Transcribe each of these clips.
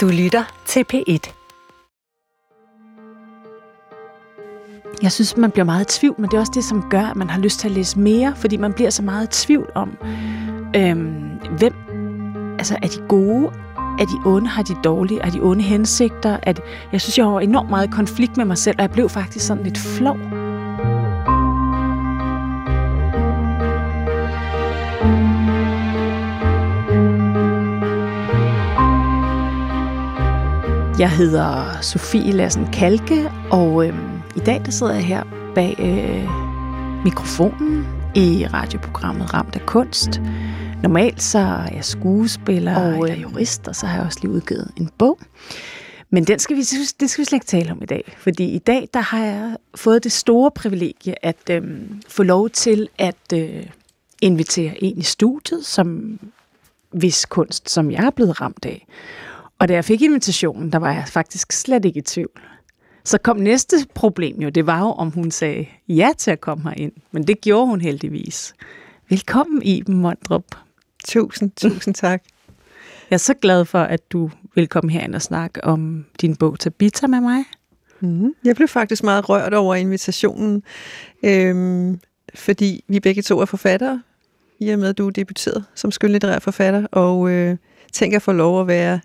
Du lytter til P1. Jeg synes, man bliver meget i tvivl, men det er også det, som gør, at man har lyst til at læse mere, fordi man bliver så meget i tvivl om, øhm, hvem, altså er de gode, er de onde, har de dårlige, er de onde hensigter? at jeg synes, jeg har enormt meget konflikt med mig selv, og jeg blev faktisk sådan lidt flov. Jeg hedder Sofie Lassen Kalke, og øhm, i dag der sidder jeg her bag øh, mikrofonen i radioprogrammet Ramt af Kunst. Normalt så er jeg skuespiller og er jurist, og så har jeg også lige udgivet en bog. Men den skal vi, det skal vi slet ikke tale om i dag, fordi i dag der har jeg fået det store privilegie at øh, få lov til at øh, invitere en i studiet, som vis kunst, som jeg er blevet ramt af. Og da jeg fik invitationen, der var jeg faktisk slet ikke i tvivl. Så kom næste problem jo, det var jo, om hun sagde ja til at komme herind. Men det gjorde hun heldigvis. Velkommen, Iben Mondrup. Tusind, tusind tak. Jeg er så glad for, at du vil komme herind og snakke om din bog Tabita med mig. Mm. Jeg blev faktisk meget rørt over invitationen, øhm, fordi vi begge to er forfattere, i og med at du er debuteret som skønlitterær forfatter, og øh, tænker at få lov at være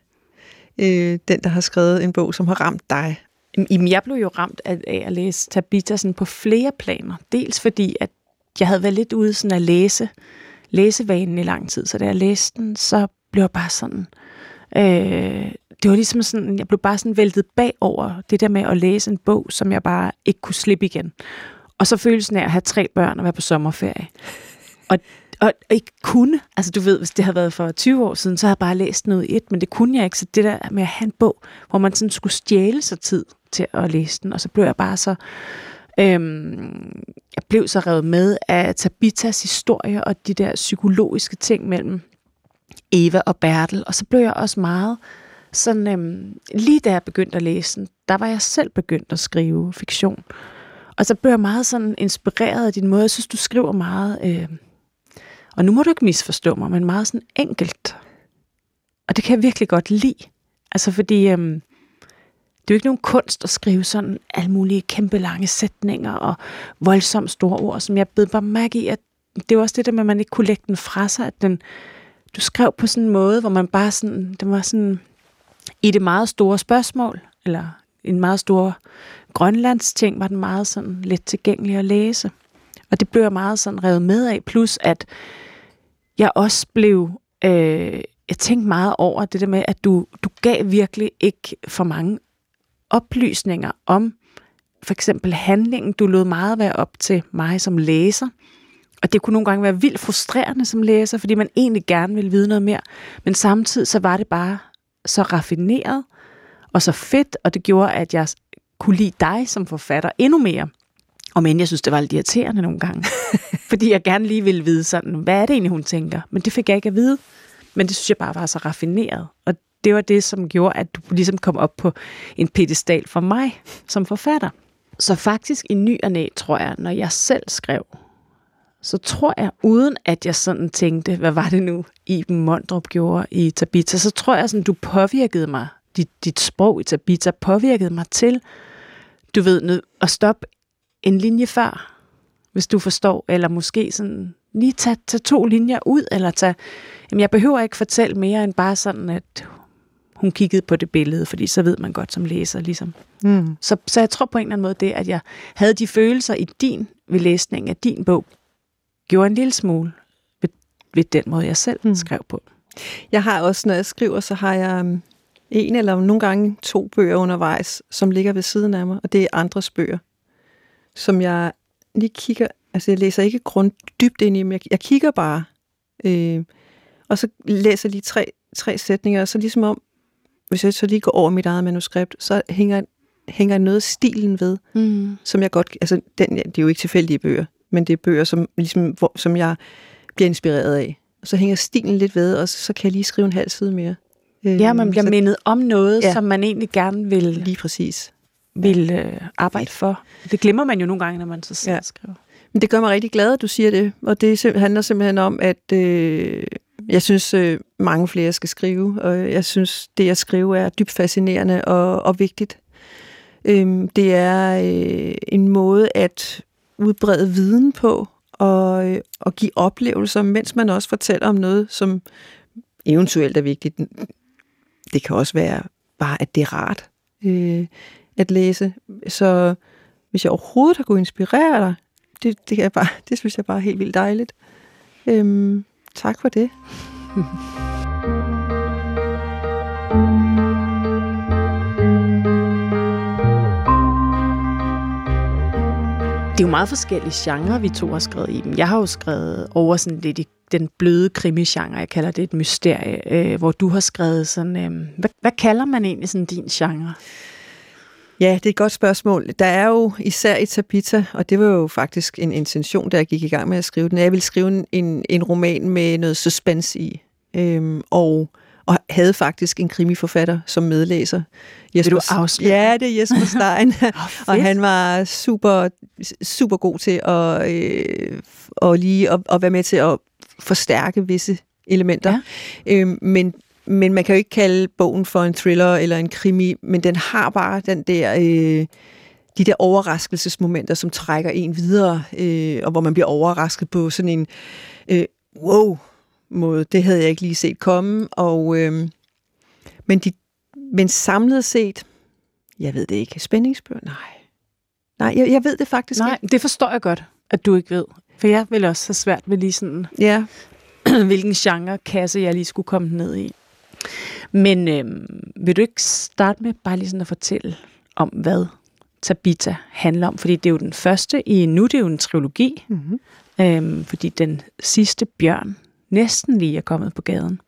øh, den, der har skrevet en bog, som har ramt dig. Jamen, jeg blev jo ramt af, af at læse Tabitha sådan på flere planer. Dels fordi, at jeg havde været lidt ude sådan at læse læsevanen i lang tid, så da jeg læste den, så blev jeg bare sådan... Øh, det var ligesom sådan, jeg blev bare sådan væltet bagover det der med at læse en bog, som jeg bare ikke kunne slippe igen. Og så følelsen af at have tre børn og være på sommerferie. Og, og, og ikke kunne. Altså du ved, hvis det havde været for 20 år siden, så havde jeg bare læst noget i et, men det kunne jeg ikke. Så det der med at have en bog, hvor man sådan skulle stjæle sig tid til at læse den, og så blev jeg bare så... Øhm, jeg blev så revet med af Tabitas historie og de der psykologiske ting mellem Eva og Bertel, og så blev jeg også meget sådan, øhm, lige da jeg begyndte at læse den, der var jeg selv begyndt at skrive fiktion. Og så blev jeg meget sådan inspireret af din måde. Jeg synes, du skriver meget, øh, og nu må du ikke misforstå mig, men meget sådan enkelt. Og det kan jeg virkelig godt lide. Altså fordi, øhm, det er jo ikke nogen kunst at skrive sådan alle mulige kæmpe lange sætninger og voldsomt store ord, som jeg bed bare mærke i, at det var også det der med, at man ikke kunne lægge den fra sig, at den, du skrev på sådan en måde, hvor man bare sådan, det var sådan i det meget store spørgsmål, eller en meget stor Grønlands ting, var den meget sådan let tilgængelig at læse. Og det blev jeg meget sådan revet med af, plus at jeg også blev, øh, jeg tænkte meget over det der med, at du, du gav virkelig ikke for mange oplysninger om for eksempel handlingen. Du lod meget være op til mig som læser. Og det kunne nogle gange være vildt frustrerende som læser, fordi man egentlig gerne ville vide noget mere. Men samtidig så var det bare så raffineret og så fedt, og det gjorde, at jeg kunne lide dig som forfatter endnu mere. Og men jeg synes, det var lidt irriterende nogle gange. fordi jeg gerne lige ville vide sådan, hvad er det egentlig, hun tænker? Men det fik jeg ikke at vide. Men det synes jeg bare var så raffineret. Og det var det, som gjorde, at du ligesom kom op på en pedestal for mig som forfatter. Så faktisk i ny og næ, tror jeg, når jeg selv skrev, så tror jeg, uden at jeg sådan tænkte, hvad var det nu, Iben Mondrup gjorde i Tabita, så tror jeg sådan, du påvirkede mig, dit, dit sprog i Tabita påvirkede mig til, du ved, at stoppe en linje før, hvis du forstår, eller måske sådan lige tage, tage to linjer ud, eller tage, jamen jeg behøver ikke fortælle mere end bare sådan, at hun kiggede på det billede, fordi så ved man godt som læser, ligesom. Mm. Så, så jeg tror på en eller anden måde det, at jeg havde de følelser i din, ved læsningen af din bog, gjorde en lille smule ved, ved den måde, jeg selv mm. skrev på. Jeg har også, når jeg skriver, så har jeg um, en eller nogle gange to bøger undervejs, som ligger ved siden af mig, og det er andres bøger, som jeg lige kigger, altså jeg læser ikke grund dybt ind i dem, jeg, jeg kigger bare, øh, og så læser lige tre, tre sætninger, og så ligesom om, hvis jeg så lige går over mit eget manuskript, så hænger, hænger noget af stilen ved, mm. som jeg godt, altså den, det er jo ikke tilfældige bøger, men det er bøger, som, ligesom, hvor, som jeg bliver inspireret af. Og så hænger stilen lidt ved, og så, så kan jeg lige skrive en halv side mere. Ja, man bliver så, mindet om noget, ja, som man egentlig gerne vil, lige præcis. Vil øh, arbejde for. Det glemmer man jo nogle gange, når man så selv ja. skriver. Men det gør mig rigtig glad, at du siger det, og det handler simpelthen om, at øh, jeg synes, øh, mange flere skal skrive, og jeg synes, det at skrive er dybt fascinerende og, og vigtigt. Øhm, det er øh, en måde at udbrede viden på, og, øh, og give oplevelser, mens man også fortæller om noget, som eventuelt er vigtigt. Det kan også være bare, at det er rart øh, at læse. Så hvis jeg overhovedet har kunnet inspirere dig, det, det, er bare, det synes jeg bare er helt vildt dejligt. Øhm, tak for det. Det er jo meget forskellige genrer, vi to har skrevet i dem. Jeg har jo skrevet over sådan lidt i den bløde krimi-genre, jeg kalder det et mysterie, øh, hvor du har skrevet sådan, øh, hvad, hvad kalder man egentlig sådan din genre? Ja, det er et godt spørgsmål. Der er jo især i Tabita, og det var jo faktisk en intention, da jeg gik i gang med at skrive den. Jeg ville skrive en, en roman med noget suspense i, øhm, og, og havde faktisk en krimiforfatter som medlæser. Jesper, Vil du afsløre? Ja, det er Jesper Stein, oh, og han var super, super god til at, øh, og lige at, at være med til at forstærke visse elementer. Ja. Øhm, men men man kan jo ikke kalde bogen for en thriller eller en krimi, men den har bare den der, øh, de der overraskelsesmomenter, som trækker en videre, øh, og hvor man bliver overrasket på sådan en øh, wow måde. Det havde jeg ikke lige set komme, og øh, men, de, men samlet set, jeg ved det ikke, spændingsbøger, nej. Nej, jeg, jeg ved det faktisk Nej, ikke. det forstår jeg godt, at du ikke ved. For jeg vil også have svært ved lige sådan, ja. hvilken genre-kasse jeg lige skulle komme ned i. Men øh, vil du ikke starte med bare lige sådan at fortælle om, hvad Tabita handler om? Fordi det er jo den første i, nu det er jo en trilogi, mm-hmm. øh, fordi den sidste bjørn næsten lige er kommet på gaden.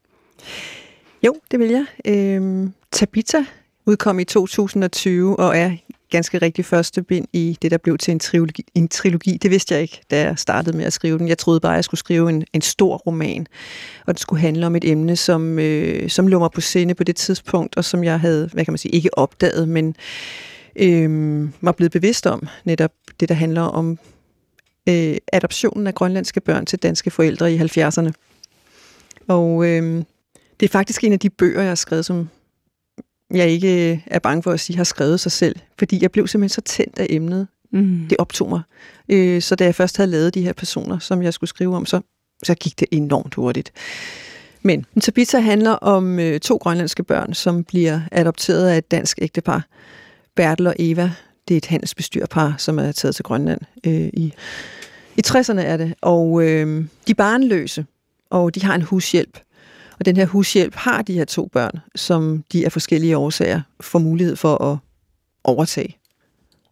Jo, det vil jeg. Øh, Tabita udkom i 2020 og er ganske rigtig første bind i det, der blev til en trilogi. En trilogi. Det vidste jeg ikke, da jeg startede med at skrive den. Jeg troede bare, at jeg skulle skrive en, en stor roman, og det skulle handle om et emne, som, øh, som lå mig på sinde på det tidspunkt, og som jeg havde, hvad kan man sige, ikke opdaget, men øh, var blevet bevidst om, netop det, der handler om øh, adoptionen af grønlandske børn til danske forældre i 70'erne. Og øh, det er faktisk en af de bøger, jeg har skrevet, som jeg ikke øh, er bange for at sige, har skrevet sig selv, fordi jeg blev simpelthen så tændt af emnet. Mm. Det optog mig. Øh, så da jeg først havde lavet de her personer, som jeg skulle skrive om, så, så gik det enormt hurtigt. Men Tabitha handler om øh, to grønlandske børn, som bliver adopteret af et dansk ægtepar. Bertel og Eva, det er et handelsbestyrpar, som er taget til Grønland øh, i, i 60'erne er det. Og øh, de er barnløse, og de har en hushjælp. Og den her hushjælp har de her to børn, som de af forskellige årsager får mulighed for at overtage.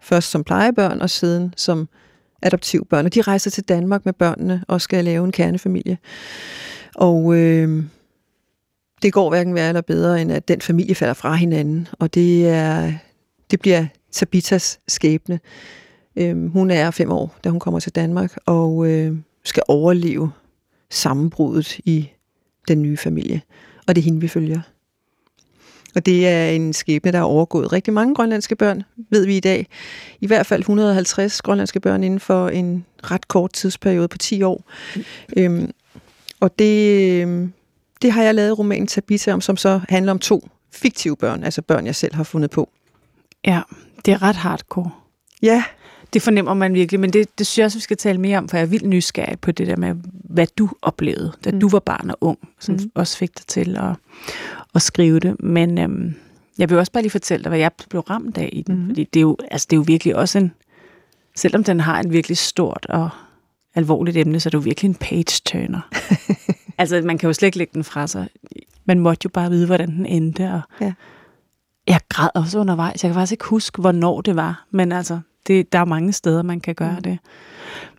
Først som plejebørn, og siden som adoptivbørn. Og de rejser til Danmark med børnene og skal lave en kernefamilie. Og øh, det går hverken værre eller bedre, end at den familie falder fra hinanden. Og det, er, det bliver Tabitas skæbne. Øh, hun er fem år, da hun kommer til Danmark, og øh, skal overleve sammenbruddet i den nye familie. Og det er hende, vi følger. Og det er en skæbne, der har overgået rigtig mange grønlandske børn, ved vi i dag. I hvert fald 150 grønlandske børn inden for en ret kort tidsperiode på 10 år. Mm. Øhm, og det, øhm, det har jeg lavet romanen Tabitha om, som så handler om to fiktive børn, altså børn, jeg selv har fundet på. Ja, det er ret hardcore. Ja, det fornemmer man virkelig, men det, det synes jeg også, vi skal tale mere om, for jeg er vildt nysgerrig på det der med, hvad du oplevede, da mm. du var barn og ung, som mm. også fik dig til at, at skrive det. Men øhm, jeg vil også bare lige fortælle dig, hvad jeg blev ramt af i den, mm. fordi det er, jo, altså, det er jo virkelig også en, selvom den har en virkelig stort og alvorligt emne, så er det jo virkelig en page-turner. altså, man kan jo slet ikke lægge den fra sig. Man måtte jo bare vide, hvordan den endte, og ja. jeg græd også undervejs. Jeg kan faktisk ikke huske, hvornår det var, men altså, det, der er mange steder, man kan gøre mm. det.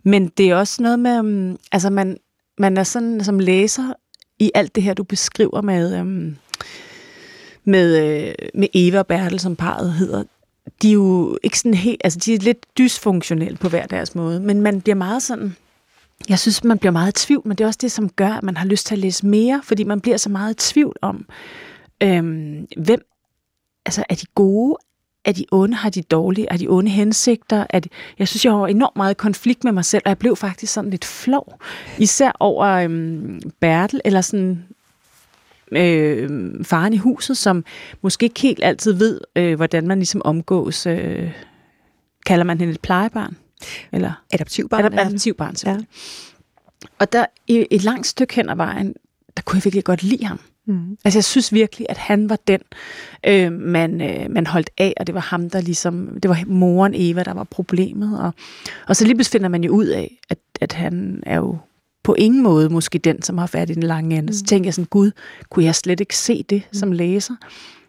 Men det er også noget med, um, altså man, man er sådan som læser i alt det her, du beskriver med, um, med, uh, med Eva og Bertel, som parret hedder. De er jo ikke sådan helt, altså de er lidt dysfunktionelle på hver deres måde, men man bliver meget sådan, jeg synes, man bliver meget i tvivl, men det er også det, som gør, at man har lyst til at læse mere, fordi man bliver så meget i tvivl om, øhm, hvem, altså er de gode, er de onde, har de dårlige, er de onde hensigter? Er de, jeg synes, jeg har enormt meget konflikt med mig selv, og jeg blev faktisk sådan lidt flov. Især over øhm, Bertel, eller sådan øh, faren i huset, som måske ikke helt altid ved, øh, hvordan man ligesom omgås. Øh, kalder man hende et plejebarn? Eller Adoptivbarn. Adop- adoptivbarn, ja. Og der i et langt stykke hen ad vejen, der kunne jeg virkelig godt lide ham. Mm. Altså jeg synes virkelig, at han var den, øh, man, øh, man holdt af, og det var ham, der ligesom, det var moren Eva, der var problemet. Og, og så lige finder man jo ud af, at, at han er jo på ingen måde måske den, som har fat i den lange ende. Mm. Så tænker jeg sådan, gud, kunne jeg slet ikke se det mm. som læser?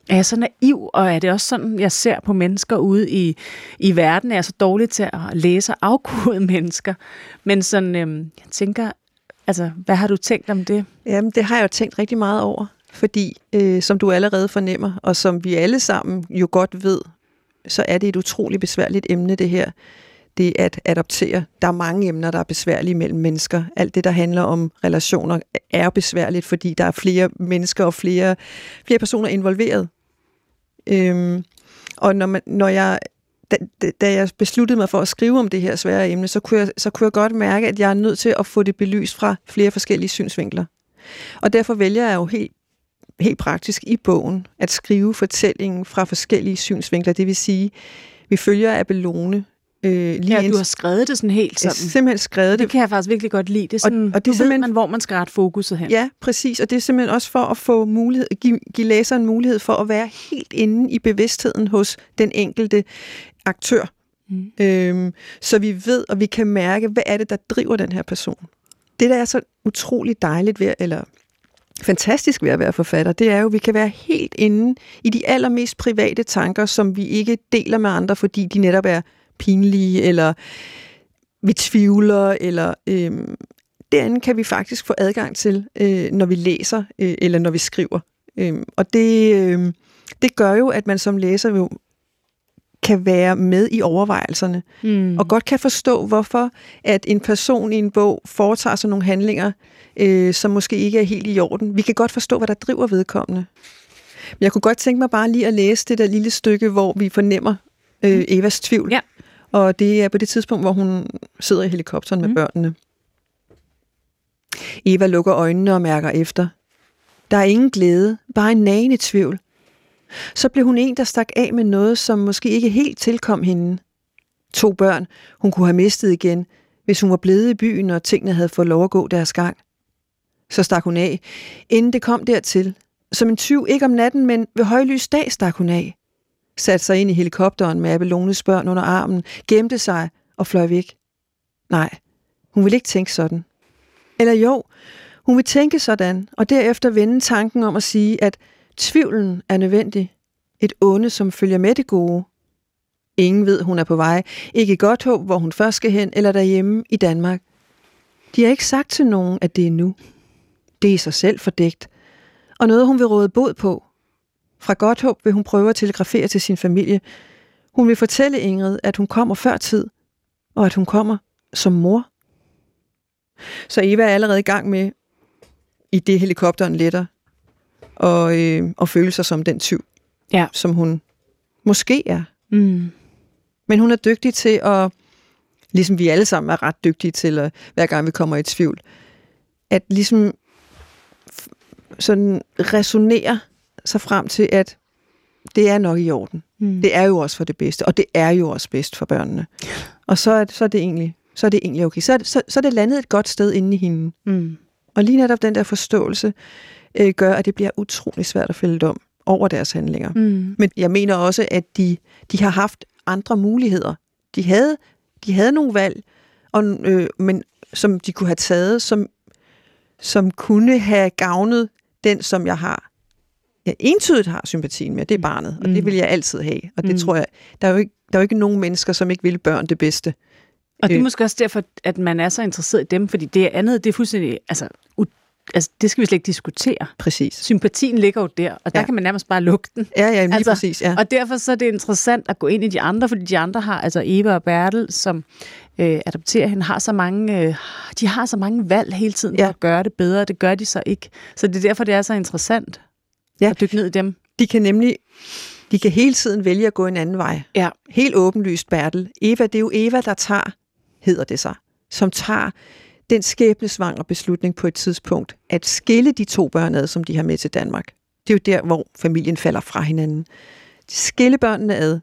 Er jeg så naiv, og er det også sådan, jeg ser på mennesker ude i, i verden? Er jeg så dårlig til at læse og afkode mennesker? Men sådan, øhm, jeg tænker, altså, hvad har du tænkt om det? Jamen, det har jeg jo tænkt rigtig meget over, fordi øh, som du allerede fornemmer, og som vi alle sammen jo godt ved, så er det et utroligt besværligt emne, det her. Det at adoptere. Der er mange emner, der er besværlige mellem mennesker. Alt det, der handler om relationer, er besværligt, fordi der er flere mennesker og flere, flere personer involveret. Øhm, og når, man, når jeg, da, da jeg besluttede mig for at skrive om det her svære emne, så kunne, jeg, så kunne jeg godt mærke, at jeg er nødt til at få det belyst fra flere forskellige synsvinkler. Og derfor vælger jeg jo helt, helt praktisk i bogen at skrive fortællingen fra forskellige synsvinkler. Det vil sige, vi følger Abelone, Øh, lige ja, du har skrevet det sådan helt sådan. Jeg simpelthen skrevet det. Det kan jeg faktisk virkelig godt lide. Det er sådan, og, og det er simpelthen, ved man, hvor man skal rette fokuset hen. Ja, præcis. Og det er simpelthen også for at få mulighed, give, give læseren mulighed for at være helt inde i bevidstheden hos den enkelte aktør. Mm. Øhm, så vi ved, og vi kan mærke, hvad er det, der driver den her person. Det, der er så utroligt dejligt ved, eller fantastisk ved at være forfatter, det er jo, at vi kan være helt inde i de allermest private tanker, som vi ikke deler med andre, fordi de netop er pinlige, eller vi tvivler, eller øh, derinde kan vi faktisk få adgang til, øh, når vi læser, øh, eller når vi skriver. Øh, og det, øh, det gør jo, at man som læser jo kan være med i overvejelserne, mm. og godt kan forstå, hvorfor at en person i en bog foretager sig nogle handlinger, øh, som måske ikke er helt i orden. Vi kan godt forstå, hvad der driver vedkommende. Men jeg kunne godt tænke mig bare lige at læse det der lille stykke, hvor vi fornemmer øh, mm. Evas tvivl. Ja. Og det er på det tidspunkt, hvor hun sidder i helikopteren med mm. børnene. Eva lukker øjnene og mærker efter. Der er ingen glæde, bare en nagende tvivl. Så blev hun en, der stak af med noget, som måske ikke helt tilkom hende. To børn, hun kunne have mistet igen, hvis hun var blevet i byen, og tingene havde fået lov at gå deres gang. Så stak hun af, inden det kom dertil. Som en tyv, ikke om natten, men ved højlys dag stak hun af satte sig ind i helikopteren med Abelones børn under armen, gemte sig og fløj væk. Nej, hun ville ikke tænke sådan. Eller jo, hun vil tænke sådan, og derefter vende tanken om at sige, at tvivlen er nødvendig. Et onde, som følger med det gode. Ingen ved, hun er på vej. Ikke godt håb, hvor hun først skal hen, eller derhjemme i Danmark. De har ikke sagt til nogen, at det er nu. Det er i sig selv fordækt. Og noget, hun vil råde bod på. Fra Godthåb vil hun prøve at telegrafere til sin familie. Hun vil fortælle Ingrid, at hun kommer før tid, og at hun kommer som mor. Så Eva er allerede i gang med, i det helikopteren letter, og, øh, og føle sig som den tyv, ja. som hun måske er. Mm. Men hun er dygtig til at, ligesom vi alle sammen er ret dygtige til, at, hver gang vi kommer i tvivl, at ligesom sådan resonere sig frem til, at det er nok i orden. Mm. Det er jo også for det bedste, og det er jo også bedst for børnene. Og så er, så er det egentlig så er det egentlig okay. Så er, det, så, så er det landet et godt sted inde i hende. Mm. Og lige netop den der forståelse øh, gør, at det bliver utrolig svært at fælde dom over deres handlinger. Mm. Men jeg mener også, at de, de har haft andre muligheder. De havde, de havde nogle valg, og, øh, men som de kunne have taget, som, som kunne have gavnet den, som jeg har jeg entydigt har sympatien med, det er barnet, og mm. det vil jeg altid have. Og det mm. tror jeg, der er, jo ikke, der er jo ikke nogen mennesker, som ikke vil børn det bedste. Og det er øh. måske også derfor, at man er så interesseret i dem, fordi det andet, det er fuldstændig, altså, altså det skal vi slet ikke diskutere. Præcis. Sympatien ligger jo der, og der ja. kan man nærmest bare lukke den. Ja, ja, lige altså, præcis, ja. Og derfor så er det interessant at gå ind i de andre, fordi de andre har, altså Eva og Bertel, som øh, adopterer hende, har så mange, øh, de har så mange valg hele tiden ja. for at gøre det bedre, det gør de så ikke. Så det er derfor, det er så interessant ja. at dykke ned i dem. De kan nemlig De kan hele tiden vælge at gå en anden vej. Ja. Helt åbenlyst, Bertel. Eva, det er jo Eva, der tager, hedder det sig, som tager den skæbnesvangre beslutning på et tidspunkt, at skille de to børn ad, som de har med til Danmark. Det er jo der, hvor familien falder fra hinanden. De skille børnene ad.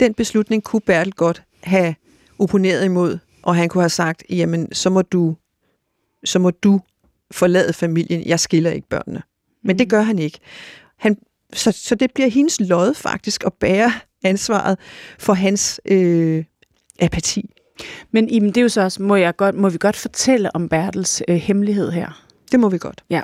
Den beslutning kunne Bertel godt have opponeret imod, og han kunne have sagt, jamen, så må du, så må du forlade familien. Jeg skiller ikke børnene. Men det gør han ikke. Han, så, så det bliver hendes lod faktisk at bære ansvaret for hans øh, apati. Men Iben, det er jo så også, må, jeg godt, må vi godt fortælle om Bertels øh, hemmelighed her? Det må vi godt. Ja,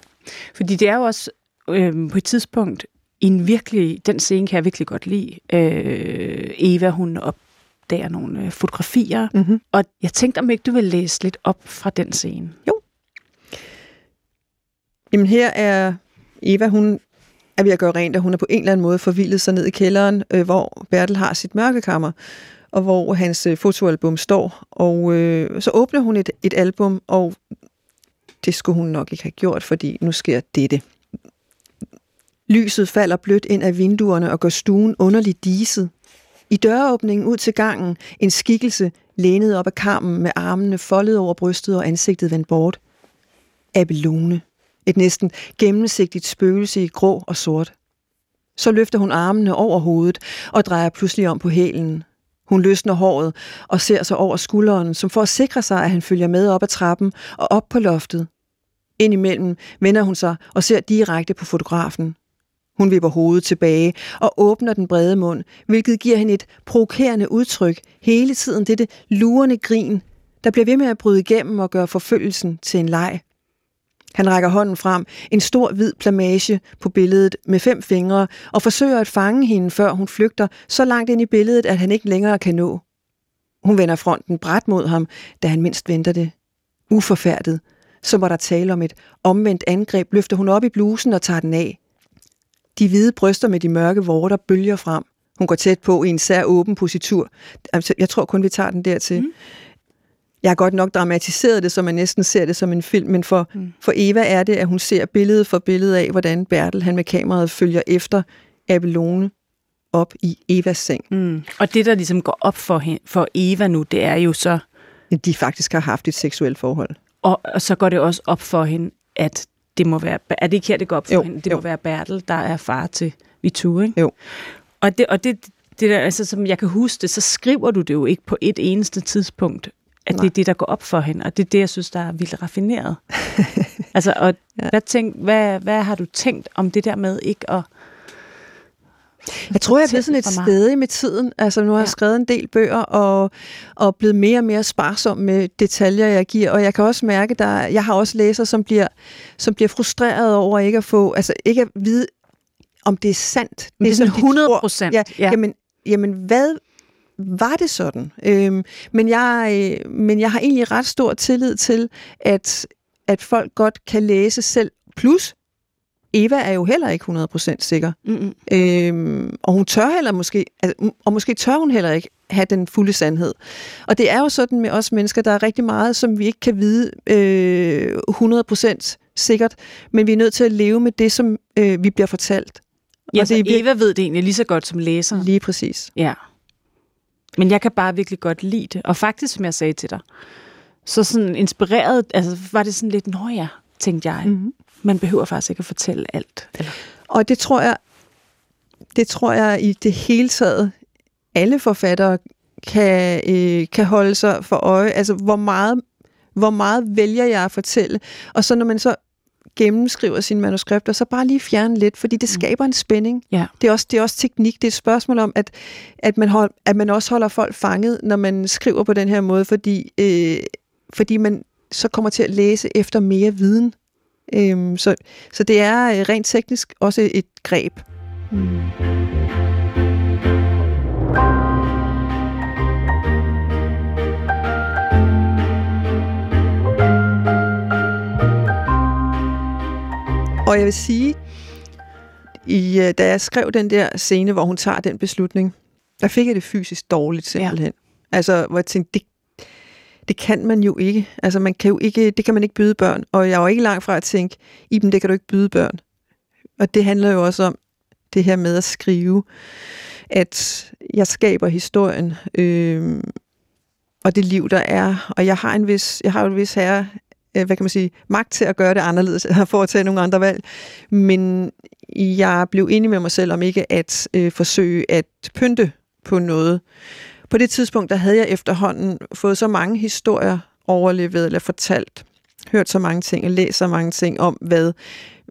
fordi det er jo også øh, på et tidspunkt, en virkelig, den scene kan jeg virkelig godt lide. Øh, Eva, hun opdager nogle øh, fotografier, Mm-hmm. og jeg tænkte, om ikke du vil læse lidt op fra den scene. Jamen her er Eva, hun er ved at gøre rent, og hun er på en eller anden måde forvildet sig ned i kælderen, øh, hvor Bertel har sit mørkekammer, og hvor hans øh, fotoalbum står. Og øh, så åbner hun et, et album, og det skulle hun nok ikke have gjort, fordi nu sker dette. Lyset falder blødt ind af vinduerne og gør stuen underligt diset. I døråbningen ud til gangen en skikkelse lænet op ad karmen med armene foldet over brystet og ansigtet vendt bort. Abelone. Et næsten gennemsigtigt spøgelse i grå og sort. Så løfter hun armene over hovedet og drejer pludselig om på hælen. Hun løsner håret og ser sig over skulderen, som for at sikre sig, at han følger med op ad trappen og op på loftet. Indimellem vender hun sig og ser direkte på fotografen. Hun vipper hovedet tilbage og åbner den brede mund, hvilket giver hende et provokerende udtryk. Hele tiden dette lurende grin, der bliver ved med at bryde igennem og gøre forfølgelsen til en leg. Han rækker hånden frem, en stor hvid plamage på billedet med fem fingre, og forsøger at fange hende, før hun flygter så langt ind i billedet, at han ikke længere kan nå. Hun vender fronten bræt mod ham, da han mindst venter det. Uforfærdet, som var der tale om et omvendt angreb, løfter hun op i blusen og tager den af. De hvide bryster med de mørke vorter bølger frem. Hun går tæt på i en sær åben positur. Altså, jeg tror kun, vi tager den dertil. Mm. Jeg har godt nok dramatiseret det, så man næsten ser det som en film, men for, mm. for Eva er det, at hun ser billede for billede af, hvordan Bertel han med kameraet følger efter Abelone op i Evas seng. Mm. Og det, der ligesom går op for, hende, for Eva nu, det er jo så, de faktisk har haft et seksuelt forhold. og, og så går det også op for hende, at det må være, er det ikke her, det går op for Jo, hende? Det jo. må være Bertel, der er far til Vitu, ikke? Jo. Og det, og det, det der, altså, som jeg kan huske det, så skriver du det jo ikke på et eneste tidspunkt, at Nej. det er det, der går op for hende, og det er det, jeg synes, der er vildt raffineret. altså, og Ja. hvad, tænk, hvad, hvad har du tænkt om det der med ikke at... Jeg tror, jeg er blevet sådan et for mig. sted med tiden. Altså, nu har jeg Ja. skrevet en del bøger, og, og blevet mere og mere sparsom med detaljer, jeg giver. Og jeg kan også mærke, der jeg har også læser, som bliver, som bliver frustreret over ikke at få, altså ikke at vide, om det er sandt. Det er som sådan de 100 tror. procent. Ja, Ja. Jamen, jamen, hvad var det sådan? Øhm, men, jeg, øh, men jeg har egentlig ret stor tillid til, at, at folk godt kan læse selv. Plus, Eva er jo heller ikke 100% sikker. Mm-mm. Øhm, og hun tør heller måske, altså, og måske tør hun heller ikke have den fulde sandhed. Og det er jo sådan med os mennesker, der er rigtig meget, som vi ikke kan vide øh, 100% sikkert, men vi er nødt til at leve med det, som øh, vi bliver fortalt. Ja, Og det Eva ved det egentlig lige så godt som læser. Lige præcis. Ja. Men jeg kan bare virkelig godt lide det. Og faktisk, som jeg sagde til dig, så sådan inspireret, altså var det sådan lidt, nå ja, tænkte jeg. Mm-hmm. Man behøver faktisk ikke at fortælle alt. Eller, Og det tror jeg, det tror jeg i det hele taget, alle forfattere kan, øh, kan holde sig for øje. Altså, hvor meget, hvor meget vælger jeg at fortælle? Og så når man så gennemskriver sine manuskripter, så bare lige fjerne lidt, fordi det skaber en spænding. Ja. Det, er også, det er også teknik. Det er et spørgsmål om, at, at, man, hold, at man også holder folk fanget, når man skriver på den her måde, fordi, øh, fordi man så kommer til at læse efter mere viden. Øhm, så, så det er øh, rent teknisk også et greb. mm. Og jeg vil sige, i, øh, da jeg skrev den der scene, hvor hun tager den beslutning, der fik jeg det fysisk dårligt simpelthen. Ja. Altså, hvor jeg tænkte, det, det kan man jo ikke. Altså, man kan jo ikke, det kan man ikke byde børn. Og jeg var ikke langt fra at tænke, Iben, det kan du ikke byde børn. Og det handler jo også om, det her med at skrive, at jeg skaber historien, øh, og det liv, der er, og jeg har en vis, jeg har jo en vis herre, øh, hvad kan man sige, magt til at gøre det anderledes, for at tage nogle andre valg, men jeg blev enig med mig selv om ikke at øh, forsøge at pynte på noget. På det tidspunkt, der havde jeg efterhånden fået så mange historier overlevet eller fortalt, hørt så mange ting og læst så mange ting om, hvad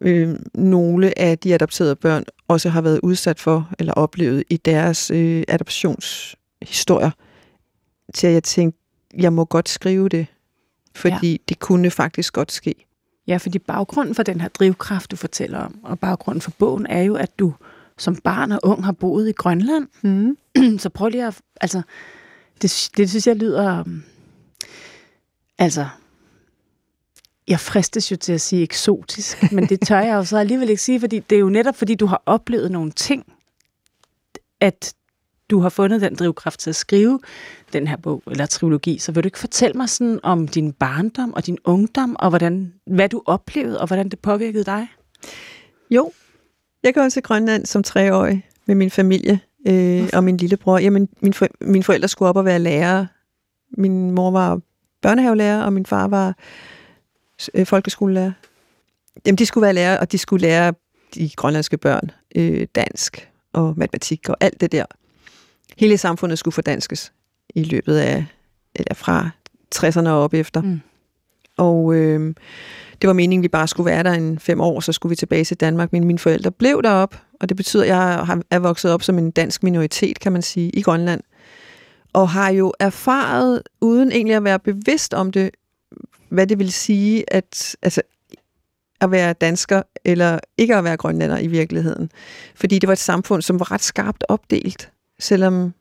øh, nogle af de adopterede børn også har været udsat for eller oplevet i deres øh, adoptionshistorier, til at jeg tænkte, jeg må godt skrive det, fordi ja. det kunne faktisk godt ske. Ja, fordi baggrunden for den her drivkraft, du fortæller om, og baggrunden for bogen, er jo, at du som barn og ung har boet i Grønland. Mm. Så prøv lige at... Altså, det, det synes jeg lyder... Altså, jeg fristes jo til at sige eksotisk, men det tør jeg jo så alligevel ikke sige, fordi det er jo netop, fordi du har oplevet nogle ting, at du har fundet den drivkraft til at skrive den her bog, eller trilogi. Så vil du ikke fortælle mig sådan om din barndom og din ungdom, og hvordan, hvad du oplevede, og hvordan det påvirkede dig? Jo, jeg kom til Grønland som treårig med min familie øh, og min lillebror. Jamen, min for, mine forældre skulle op og være lærer. Min mor var børnehavelærer, og min far var øh, folkeskolelærer. Jamen, de skulle være lærer, og de skulle lære de grønlandske børn øh, dansk og matematik og alt det der. Hele samfundet skulle fordanskes i løbet af, eller fra 60'erne og op efter. Mm. Og øh, det var meningen, at vi bare skulle være der en fem år, så skulle vi tilbage til Danmark. Men mine forældre blev derop, og det betyder, at jeg er vokset op som en dansk minoritet, kan man sige, i Grønland. Og har jo erfaret, uden egentlig at være bevidst om det, hvad det vil sige at, altså, at være dansker, eller ikke at være grønlænder i virkeligheden. Fordi det var et samfund, som var ret skarpt opdelt. Selvom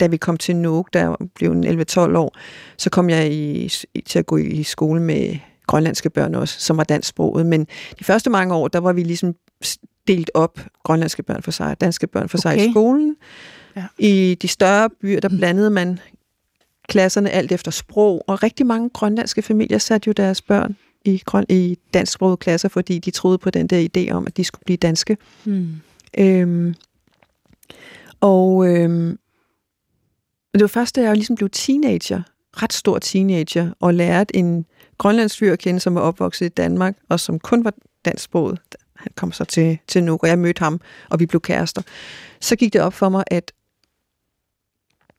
da vi kom til Nuuk, der blev 11-12 år, så kom jeg i, til at gå i skole med grønlandske børn også, som var dansksproget. Men de første mange år, der var vi ligesom delt op, grønlandske børn for sig, danske børn for okay. sig i skolen. Ja. I de større byer, der blandede man klasserne alt efter sprog, og rigtig mange grønlandske familier satte jo deres børn i, grøn, i dansksprogede klasser, fordi de troede på den der idé om, at de skulle blive danske. Mm. Øhm, og øhm, det var først, da jeg ligesom blev teenager, ret stor teenager, og lærte en grønlandsk fyr at kende, som var opvokset i Danmark, og som kun var dansksproget. Han kom så til, til Nuuk, og jeg mødte ham, og vi blev kærester. Så gik det op for mig, at,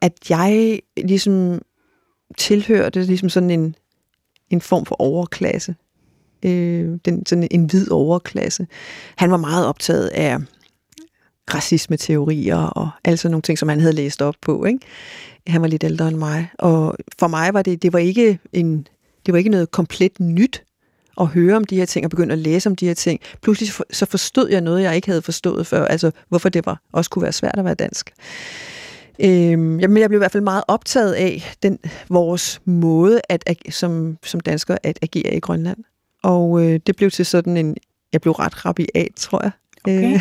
at jeg ligesom tilhørte ligesom sådan en, en form for overklasse. Øh, den, sådan en hvid overklasse. Han var meget optaget af racisme-teorier og altså nogle ting, som han havde læst op på. Ikke? Han var lidt ældre end mig. Og for mig var det, det var ikke en, det var ikke noget komplet nyt at høre om de her ting og begynde at læse om de her ting. Pludselig så forstod jeg noget, jeg ikke havde forstået før, altså hvorfor det var, også kunne være svært at være dansk. Øhm, jamen, jeg blev i hvert fald meget optaget af den, vores måde at, som, som dansker at agere i Grønland. Og øh, det blev til sådan en, jeg blev ret rabiat, tror jeg. Okay.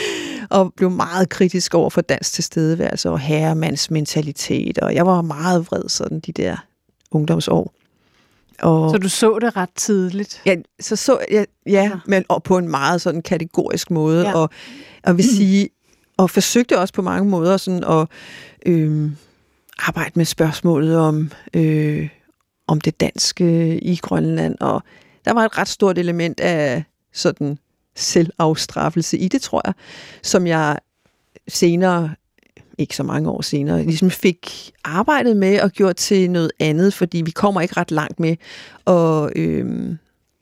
og blev meget kritisk over for dansk tilstedeværelse og herremandsmentalitet, og jeg var meget vred sådan de der ungdomsår. Og, så du så det ret tidligt? Ja, så så jeg, ja, ja. men og på en meget sådan kategorisk måde, ja. og, og vil sige, og forsøgte også på mange måder sådan at øh, arbejde med spørgsmålet om, øh, om det danske i Grønland, og der var et ret stort element af sådan selvafstraffelse i det, tror jeg, som jeg senere ikke så mange år senere, ligesom fik arbejdet med og gjort til noget andet, fordi vi kommer ikke ret langt med at øh,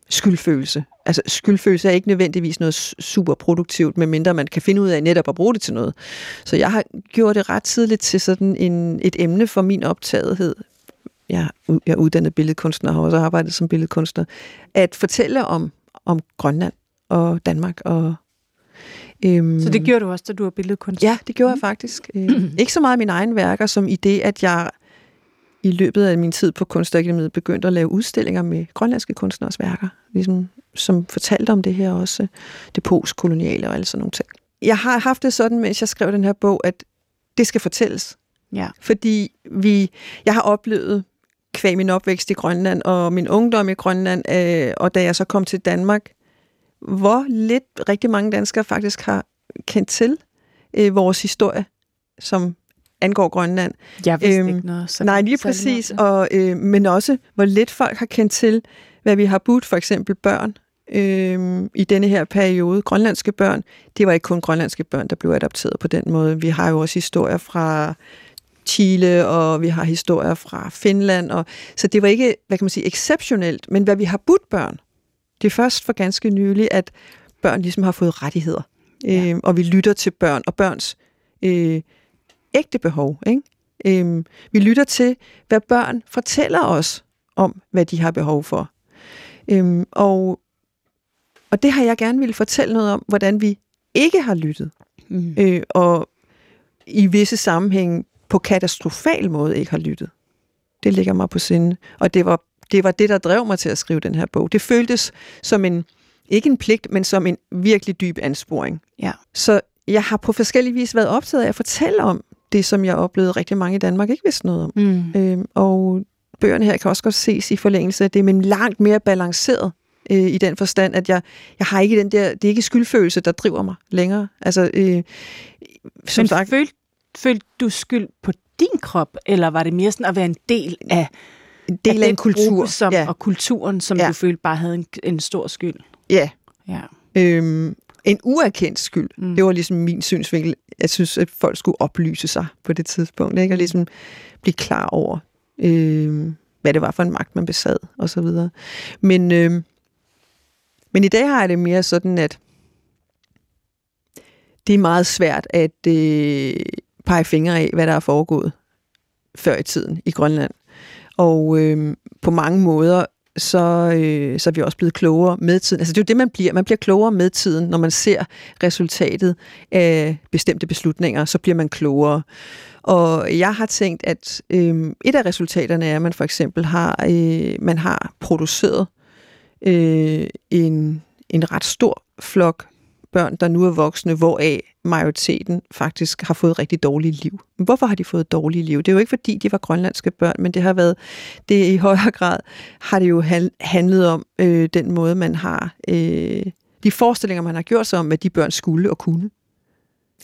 skyldfølelse. Altså skyldfølelse er ikke nødvendigvis noget super produktivt, medmindre man kan finde ud af netop at bruge det til noget. Så jeg har gjort det ret tidligt til sådan en, et emne for min optagethed. Jeg, jeg er uddannet billedkunstner og har også arbejdet som billedkunstner. At fortælle om, om Grønland og Danmark og Øhm, så det gjorde du også, da du var billedkunstner? Ja, det gjorde jeg faktisk. Øh, ikke så meget mine egne værker, som i det, at jeg i løbet af min tid på Kunstakademiet begyndte at lave udstillinger med grønlandske kunstners værker, ligesom, som fortalte om det her også, det postkoloniale og alle sådan nogle ting. Jeg har haft det sådan, mens jeg skrev den her bog, at det skal fortælles. Ja. Fordi vi, jeg har oplevet kvæg min opvækst i Grønland og min ungdom i Grønland, øh, og da jeg så kom til Danmark, hvor lidt rigtig mange danskere faktisk har kendt til øh, vores historie, som angår Grønland. Jeg vidste øhm, ikke noget. Så nej, lige præcis. Og, øh, men også, hvor lidt folk har kendt til, hvad vi har budt, for eksempel børn, øh, i denne her periode. Grønlandske børn, det var ikke kun grønlandske børn, der blev adopteret på den måde. Vi har jo også historier fra Chile, og vi har historier fra Finland. Og, så det var ikke, hvad kan man sige, exceptionelt, men hvad vi har budt børn, det er først for ganske nylig, at børn ligesom har fået rettigheder. Ja. Øh, og vi lytter til børn og børns øh, ægte behov. Ikke? Øh, vi lytter til, hvad børn fortæller os om, hvad de har behov for. Øh, og, og det har jeg gerne ville fortælle noget om, hvordan vi ikke har lyttet. Mm. Øh, og i visse sammenhænge på katastrofal måde ikke har lyttet. Det ligger mig på sinde. Og det var, det var det, der drev mig til at skrive den her bog. Det føltes som en, ikke en pligt, men som en virkelig dyb ansporing. Ja. Så jeg har på forskellige vis været optaget af at fortælle om det, som jeg oplevede rigtig mange i Danmark ikke vidste noget om. Mm. Øhm, og bøgerne her kan også godt ses i forlængelse af det, men langt mere balanceret øh, i den forstand, at jeg, jeg har ikke den der, det er ikke skyldfølelse, der driver mig længere. Altså, øh, som men sagt, følte følte du skyld på din krop, eller var det mere sådan at være en del af, en del af, af en kultur gruppe, som, ja. og kulturen, som ja. du følte bare havde en, en stor skyld? Ja. ja. Øhm, en uerkendt skyld. Mm. Det var ligesom min synsvinkel. Jeg synes, at folk skulle oplyse sig på det tidspunkt, ikke? og ligesom blive klar over, øh, hvad det var for en magt, man besad, og så videre. Men, øh, men i dag har jeg det mere sådan, at det er meget svært at øh, pege fingre af, hvad der er foregået før i tiden i Grønland. Og øh, på mange måder, så, øh, så er vi også blevet klogere med tiden. Altså det er jo det, man bliver. Man bliver klogere med tiden, når man ser resultatet af bestemte beslutninger, så bliver man klogere. Og jeg har tænkt, at øh, et af resultaterne er, at man for eksempel har, øh, man har produceret øh, en, en ret stor flok børn, der nu er voksne, hvoraf majoriteten faktisk har fået rigtig dårlige liv. Men hvorfor har de fået dårlige liv? Det er jo ikke fordi, de var grønlandske børn, men det har været, det i højere grad har det jo handlet om øh, den måde, man har, øh, de forestillinger, man har gjort sig om, hvad de børn skulle og kunne.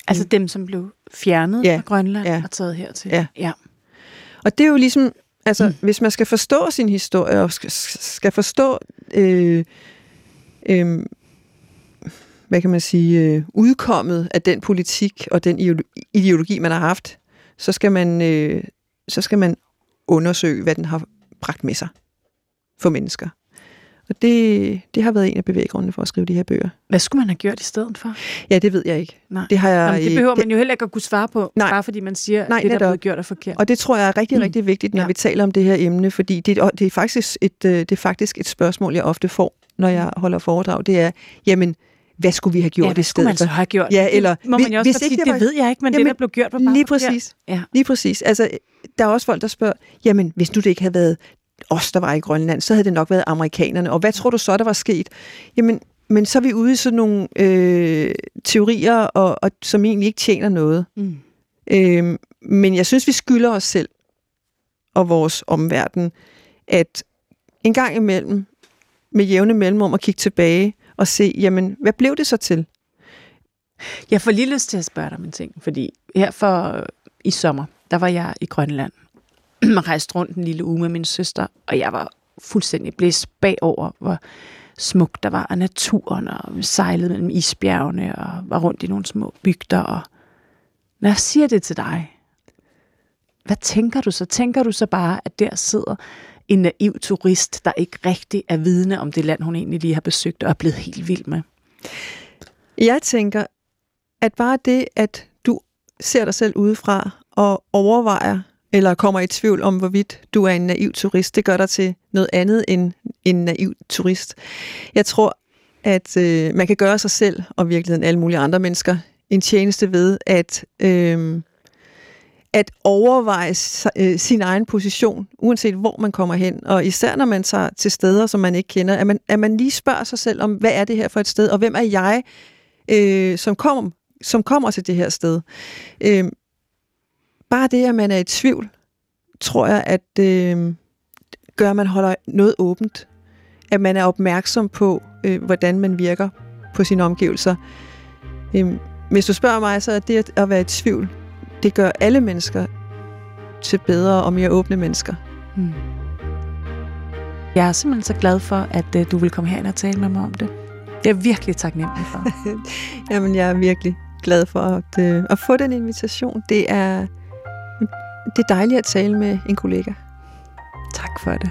Altså dem, som blev fjernet ja. fra Grønland ja. og taget hertil? Ja. ja. Og det er jo ligesom, altså mm. hvis man skal forstå sin historie, og skal, skal forstå øh, øh, hvad kan man sige, øh, udkommet af den politik og den ideologi, man har haft, så skal man, øh, så skal man undersøge, hvad den har bragt med sig for mennesker. Og det, det har været en af bevæggrundene for at skrive de her bøger. Hvad skulle man have gjort i stedet for? Ja, det ved jeg ikke. Nej. Det, har jeg, Jamen, det behøver det, man jo heller ikke at kunne svare på, nej, bare fordi man siger, nej, det der er blevet gjort er forkert. Og det tror jeg er rigtig, mm. rigtig vigtigt, når ja. vi taler om det her emne, fordi det, det, er faktisk et, øh, det er faktisk et spørgsmål, jeg ofte får, når jeg holder foredrag. Det er, jamen, hvad skulle vi have gjort ja, i stedet man så have gjort? Ja, eller, det må man jo også hvis ikke sige, det, var, det ved jeg ikke, men jamen, det, der blev gjort, var bare Lige præcis. Ja. Lige præcis. Altså, der er også folk, der spørger, jamen, hvis nu det ikke havde været os, der var i Grønland, så havde det nok været amerikanerne. Og hvad tror du så, der var sket? Jamen, men så er vi ude i sådan nogle øh, teorier, og, og, som egentlig ikke tjener noget. Mm. Øh, men jeg synes, vi skylder os selv og vores omverden, at en gang imellem, med jævne mellemrum, at kigge tilbage og se, jamen, hvad blev det så til? Jeg får lige lyst til at spørge dig om en ting, fordi her for øh, i sommer, der var jeg i Grønland. og rejste rundt en lille uge med min søster, og jeg var fuldstændig blæst bagover, hvor smukt der var af naturen, og sejlede mellem isbjergene, og var rundt i nogle små bygder. Og når jeg siger det til dig, hvad tænker du så? Tænker du så bare, at der sidder en naiv turist, der ikke rigtig er vidne om det land, hun egentlig lige har besøgt og er blevet helt vild med? Jeg tænker, at bare det, at du ser dig selv udefra og overvejer, eller kommer i tvivl om, hvorvidt du er en naiv turist, det gør dig til noget andet end en naiv turist. Jeg tror, at øh, man kan gøre sig selv, og virkeligheden alle mulige andre mennesker, en tjeneste ved, at øh, at overveje øh, sin egen position, uanset hvor man kommer hen. Og især når man tager til steder, som man ikke kender, at man, at man lige spørger sig selv om, hvad er det her for et sted, og hvem er jeg, øh, som, kom, som kommer til det her sted. Øh, bare det, at man er i tvivl, tror jeg, at øh, gør, at man holder noget åbent. At man er opmærksom på, øh, hvordan man virker på sine omgivelser. Øh, hvis du spørger mig, så er det at være i tvivl, det gør alle mennesker til bedre og mere åbne mennesker. Mm. Jeg er simpelthen så glad for, at uh, du vil komme herind og tale med mig om det. Det er jeg virkelig taknemmelig for. Jamen, jeg er virkelig glad for at, uh, at få den invitation. Det er, det er dejligt at tale med en kollega. Tak for det.